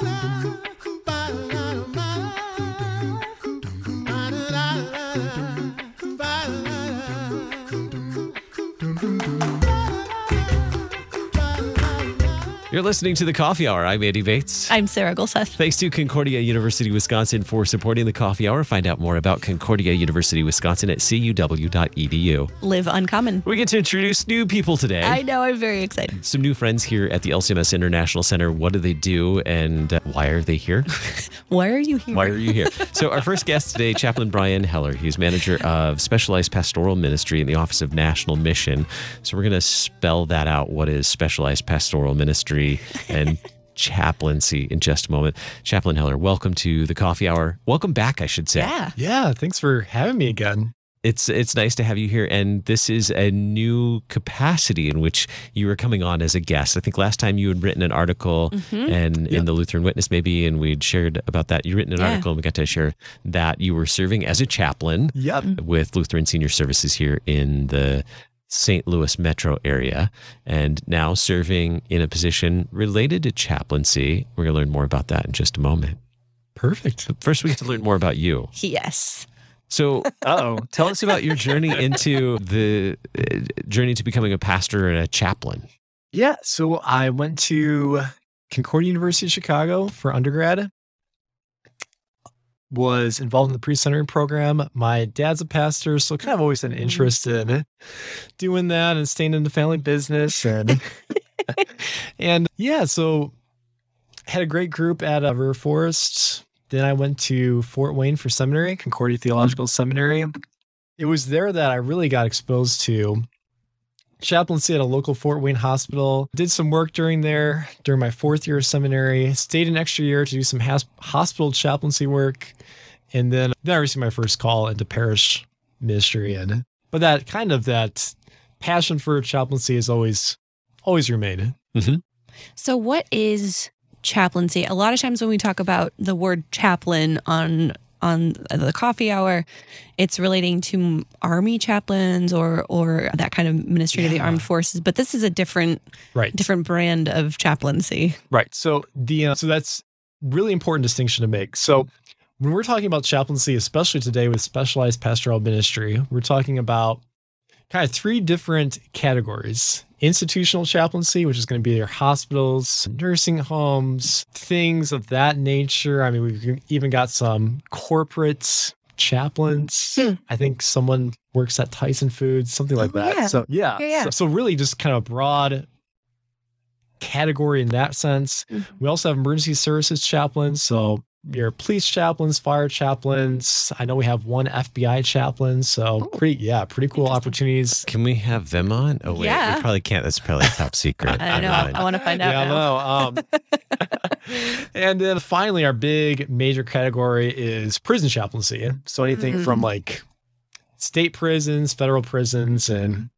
la la. You're listening to the Coffee Hour. I'm Andy Bates. I'm Sarah Gulseth. Thanks to Concordia University Wisconsin for supporting the Coffee Hour. Find out more about Concordia University Wisconsin at cuw.edu. Live uncommon. We get to introduce new people today. I know. I'm very excited. Some new friends here at the LCMS International Center. What do they do and uh, why are they here? Why are you here? Why are you here? so, our first guest today, Chaplain Brian Heller. He's manager of Specialized Pastoral Ministry in the Office of National Mission. So, we're going to spell that out. What is Specialized Pastoral Ministry and chaplaincy in just a moment? Chaplain Heller, welcome to the Coffee Hour. Welcome back, I should say. Yeah. Yeah, thanks for having me again. It's it's nice to have you here, and this is a new capacity in which you are coming on as a guest. I think last time you had written an article, mm-hmm. and in the Lutheran Witness maybe, and we'd shared about that. You written an Yeah. article, and we got to share that you were serving as a chaplain Yep. Mm-hmm. with Lutheran Senior Services here in the St. Louis metro area, and now serving in a position related to chaplaincy. We're going to learn more about that in just a moment. Perfect. But first, we have to learn more about you. Yes. So, Oh, Tell us about your journey into the uh, journey to becoming a pastor and a chaplain. yeah. So I went to Concordia University of Chicago for undergrad. Was involved in the pre-centering program. My dad's a pastor, so kind of always an interest in doing that and staying in the family business and and yeah. So had a great group at uh, River Forest. Then I went to Fort Wayne for seminary, Concordia Theological Seminary. It was there that I really got exposed to chaplaincy at a local Fort Wayne hospital. Did some work during there during my fourth year of seminary. Stayed an extra year to do some has- hospital chaplaincy work, and then then I received my first call into parish ministry. And but that kind of that passion for chaplaincy has always always remained. Mm-hmm. So, what is chaplaincy? A lot of times when we talk about the word chaplain on on the coffee hour, it's relating to army chaplains or or that kind of ministry to the armed forces. But this is a different Right. different brand of chaplaincy. Right. So the uh, so that's really important distinction to make. So when we're talking about chaplaincy, especially today with specialized pastoral ministry, we're talking about kind of three different categories. Institutional chaplaincy, which is going to be your hospitals, nursing homes, things of that nature. I mean, we've even got some corporate chaplains. Hmm. I think someone works at Tyson Foods, something like Oh, that. yeah. So yeah, Yeah, yeah. So, so really just kind of broad category in that sense. Mhm. We also have emergency services chaplains. So your police chaplains, fire chaplains. I know we have one FBI chaplain. So Oh, pretty, yeah, pretty cool opportunities. Can we have them on? Oh wait, Yeah. we probably can't. That's probably top secret. I don't know. I want to find out Yeah, I now. know. Um, and then finally, our big major category is prison chaplaincy. So anything Mhm. from like state prisons, federal prisons, and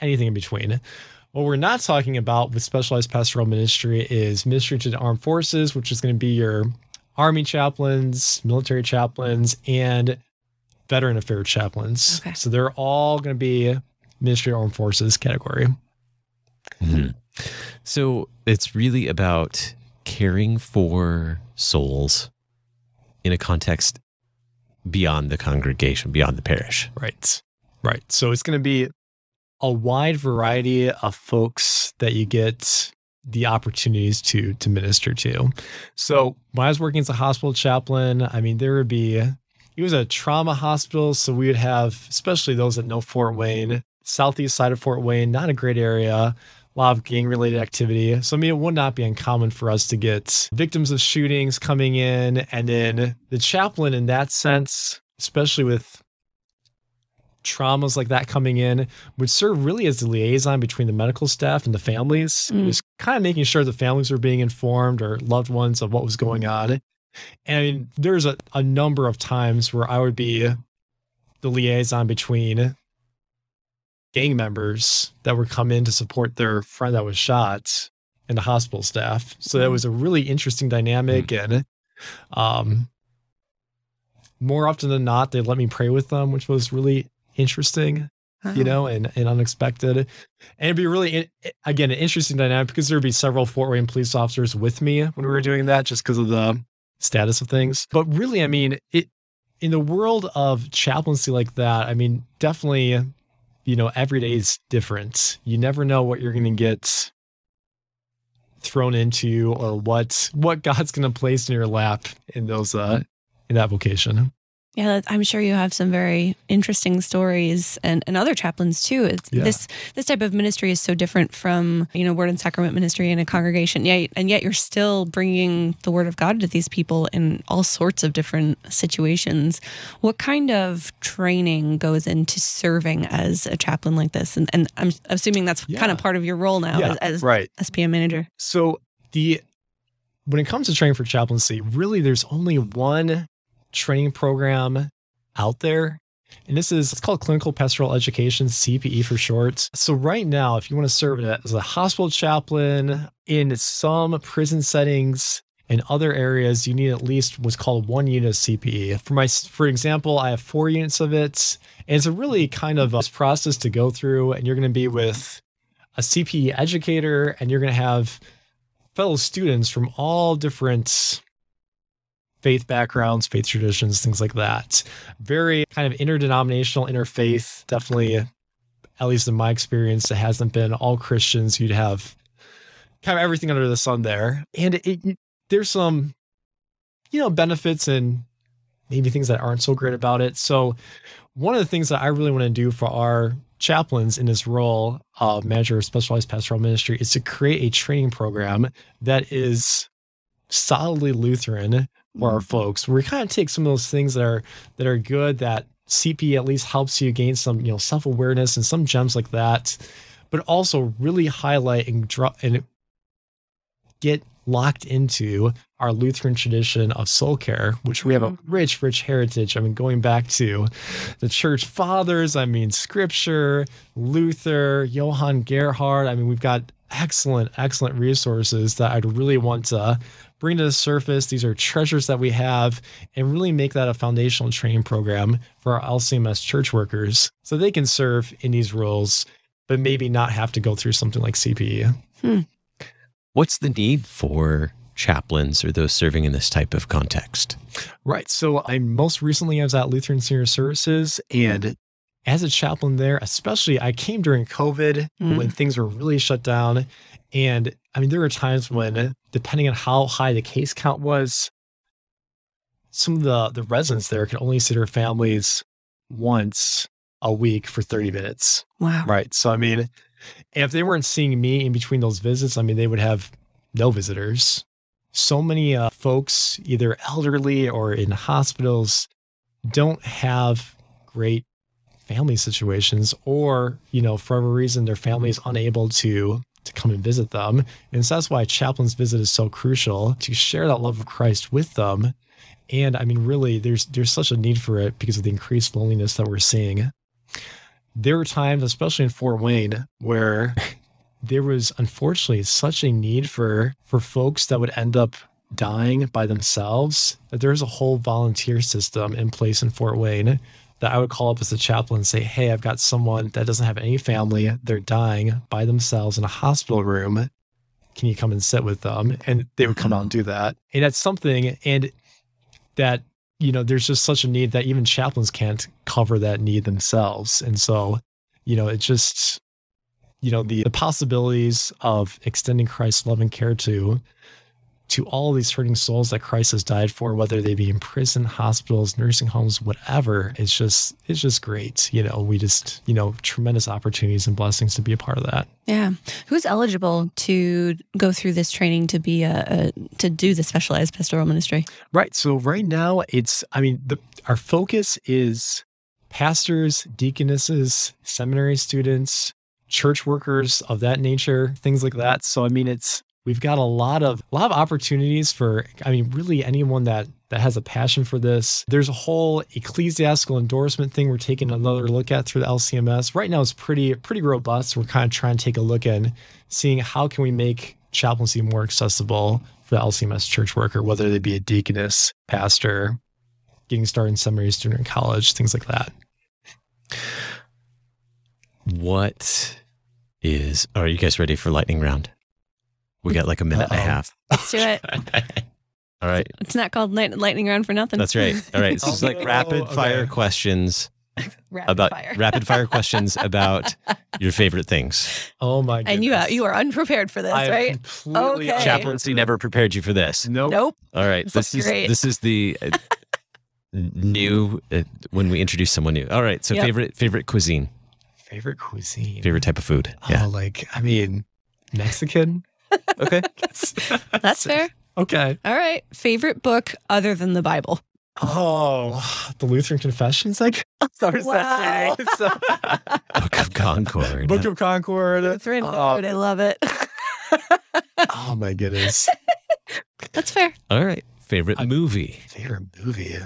anything in between. What we're not talking about with specialized pastoral ministry is ministry to the armed forces, which is going to be your army chaplains, military chaplains, and veteran affairs chaplains. Okay. So they're all going to be ministry of armed forces category. Mhm. So it's really about caring for souls in a context beyond the congregation, beyond the parish. Right. Right. So it's going to be a wide variety of folks that you get the opportunities to to minister to. So when I was working as a hospital chaplain, I mean there would be it was a trauma hospital, so we would have especially those that know Fort Wayne, southeast side of Fort Wayne, not a great area. A lot of gang related activity. So, I mean, it would not be uncommon for us to get victims of shootings coming in. And then the chaplain, in that sense, especially with traumas like that coming in would serve really as the liaison between the medical staff and the families. Mm. It was kind of making sure the families were being informed or loved ones of what was going on. And there's a, a number of times where I would be the liaison between gang members that would come in to support their friend that was shot and the hospital staff. So that Mhm. was a really interesting dynamic. And um, more often than not, they let me pray with them, which was really interesting. you know, and, and unexpected. And it'd be really, again, an interesting dynamic because there'd be several Fort Wayne police officers with me when we were doing that just because of the status of things. But really, I mean, it in the world of chaplaincy like that, I mean, definitely, you know, every day is different. You never know what you're going to get thrown into or what what God's going to place in your lap in those uh in that vocation. Yeah, I'm sure you have some very interesting stories and, and other chaplains too. It's, yeah. This this type of ministry is so different from you know word and sacrament ministry in a congregation. Yeah, and yet you're still bringing the word of God to these people in all sorts of different situations. What kind of training goes into serving as a chaplain like this? And, and I'm assuming that's yeah. kind of part of your role now yeah, as, as right. SPM manager. So the when it comes to training for chaplaincy, really there's only one training program out there. And this is, it's called Clinical Pastoral Education, CPE for short. So, right now, if you want to serve as a hospital chaplain in some prison settings and other areas, you need at least what's called one unit of CPE. For my, for example, I have four units of it. And it's a really kind of a process to go through. And you're going to be with a CPE educator, and you're going to have fellow students from all different faith backgrounds, faith traditions, things like that. Very kind of interdenominational, interfaith. Definitely, at least in my experience, it hasn't been all Christians. You'd have kind of everything under the sun there. And it, it, there's some, you know, benefits and maybe things that aren't so great about it. So, one of the things that I really want to do for our chaplains in this role of manager of specialized pastoral ministry is to create a training program that is solidly Lutheran for our folks. We kind of take some of those things that are that are good that CP at least helps you gain some you know self awareness and some gems like that, but also really highlight and draw and get locked into our Lutheran tradition of soul care, which we have a mm-hmm. rich, rich heritage. I mean, going back to the church fathers, I mean, scripture, Luther, Johann Gerhard. I mean, we've got excellent, excellent resources that I'd really want to bring to the surface. These are treasures that we have and really make that a foundational training program for our LCMS church workers so they can serve in these roles, but maybe not have to go through something like CPE. Hmm. What's the need for chaplains or those serving in this type of context? Right. So I most recently I was at Lutheran Senior Services and as a chaplain there, especially I came during COVID mm. when things were really shut down and I mean, there were times when, depending on how high the case count was, some of the, the residents there could only see their families once a week for 30 minutes. Wow. Right. So, I mean, if they weren't seeing me in between those visits, I mean, they would have no visitors. So many uh, folks, either elderly or in hospitals, don't have great family situations, or, you know, for whatever reason, their family is unable to to come and visit them. And so that's why chaplain's visit is so crucial to share that love of Christ with them. And I mean, really, there's there's such a need for it because of the increased loneliness that we're seeing. There were times, especially in Fort Wayne, where there was unfortunately such a need for for folks that would end up dying by themselves that there's a whole volunteer system in place in Fort Wayne that I would call up as a chaplain and say, Hey, I've got someone that doesn't have any family. They're dying by themselves in a hospital room. Can you come and sit with them? And they would come out and do that. And that's something, and that, you know, there's just such a need that even chaplains can't cover that need themselves. And so, you know, it just, you know, the, the possibilities of extending Christ's love and care to to all these hurting souls that Christ has died for, whether they be in prison, hospitals, nursing homes, whatever. It's just it's just great. You know, we just, you know, tremendous opportunities and blessings to be a part of that. Yeah. Who's eligible to go through this training to be a, a to do the specialized pastoral ministry? Right. So right now it's I mean, the our focus is pastors, deaconesses, seminary students, church workers of that nature, things like that. So I mean it's we've got a lot of a lot of opportunities for i mean really anyone that that has a passion for this there's a whole ecclesiastical endorsement thing we're taking another look at through the lcms right now it's pretty pretty robust we're kind of trying to take a look at seeing how can we make chaplaincy more accessible for the lcms church worker whether they be a deaconess pastor getting started in seminary student in college things like that What is? Are you guys ready for lightning round? We got like a minute and a half. Let's do it. All right, It's not called light, lightning round for nothing. that's right. All right, so it's like Oh, rapid fire questions Rapid about fire. rapid fire questions about your favorite things. Oh my goodness. and you are, you are unprepared for this, I right? completely Okay. Chaplaincy never prepared you for this. Nope. Nope. All right, That's this is great. this is the uh, new uh, when we introduce someone new. All right, so Yep. favorite favorite cuisine, Favorite cuisine. favorite type of food. Oh, Yeah. like I mean, Mexican. Okay. That's fair. Okay. All right. Favorite book other than the Bible? Oh, the Lutheran Confessions. Like, sorry, Wow. Book of Concord. Book of Concord. Lutheran Oh. Road. I love it. Oh my goodness. That's fair. All right, favorite I- movie. Favorite movie.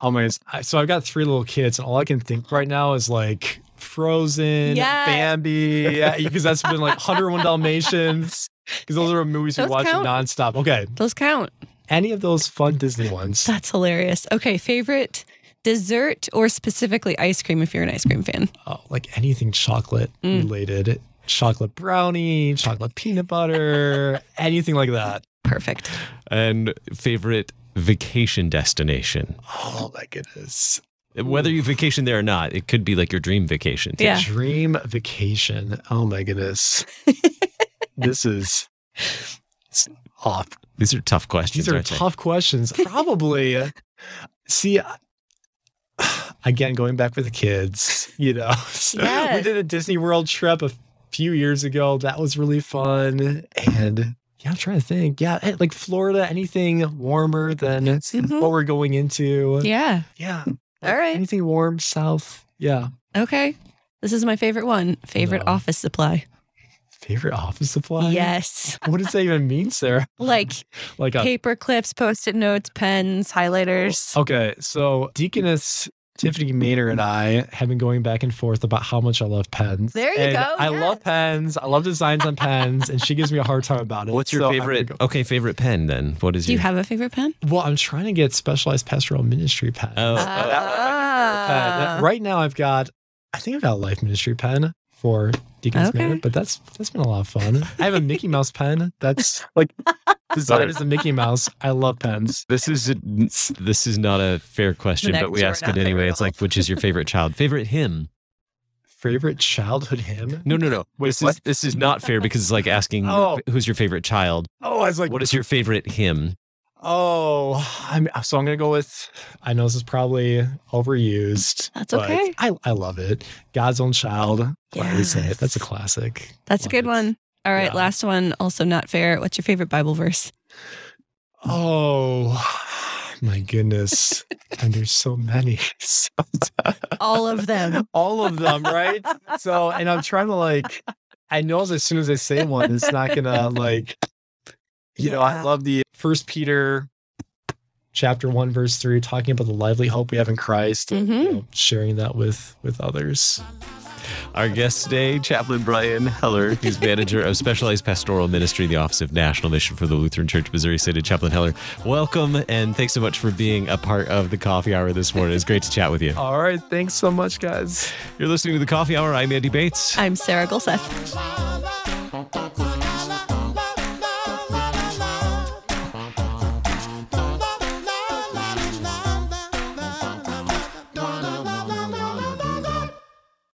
Oh my So I've got three little kids, and all I can think right now is like Frozen, Yes. Bambi, yeah, because that's been like 101 Dalmatians. Because those are movies we watch count. nonstop. Okay, Those count. any of those fun Disney ones? That's hilarious. Okay. Favorite dessert or specifically ice cream if you're an ice cream fan? Oh, like anything chocolate Mm. related, chocolate brownie, chocolate peanut butter, anything like that. Perfect. And favorite vacation destination. Oh my goodness. Whether you vacation there or not, it could be like your dream vacation. too. Yeah. Dream vacation. Oh my goodness. this is off. These are tough questions. These are aren't they? tough questions. Probably. uh, See, again, going back with the kids, you know, we Yes. did a Disney World trip a few years ago. That was really fun. And yeah, I'm trying to think. Yeah, eh, like Florida, anything warmer than Mhm. what we're going into. Yeah. Yeah. All right. Anything warm, south. Yeah. Okay. This is my favorite one. Favorite No. office supply. Favorite office supply? Yes. What does that even mean, Sarah? Like Like a paper clips, post it notes, pens, highlighters. Okay, so Deaconess Tiffany Maynard and I have been going back and forth about how much I love pens. There you And go, I yes. love pens. I love designs on pens, and she gives me a hard time about it. What's your So favorite? gonna go- Okay, favorite pen then. What is Do you have a favorite pen? Well, I'm trying to get specialized pastoral ministry pen. Oh, Ah. Uh, right now, I've got, I think I've got a life ministry pen for Deaconess Okay. Maynard, but that's that's been a lot of fun. I have a Mickey Mouse pen that's like designed as a Mickey Mouse. I love pens. This is a, this is not a fair question, but we ask it anyway. It's like, which is your favorite child? Favorite hymn? Favorite childhood hymn? No, no, no. Wait, this is this is not fair because it's like asking Oh. who's your favorite child. Oh, I was like, What is your favorite hymn? Oh, I'm so I'm gonna go with. I know this is probably overused. That's but okay. I I love it. God's own child. Always say it. That's a classic. That's a good it. one. All right, Yeah. last one. Also not fair. What's your favorite Bible verse? Oh my goodness! and there's so many. All of them. All of them, right? So, and I'm trying to like. I know as soon as I say one, it's not gonna like. You know, I love the First Peter chapter one verse three talking about the lively hope we have in christ and, you Mhm. know, sharing that with with others Our guest today, Chaplain Brian Heller. He's manager of Specialized Pastoral Ministry, in the Office of National Mission for the Lutheran Church, Missouri Synod. Chaplain Heller, welcome and thanks so much for being a part of the coffee hour this morning. It's great to chat with you. all right thanks so much guys You're listening to the coffee hour. I'm Andy Bates. I'm Sarah Gulseth.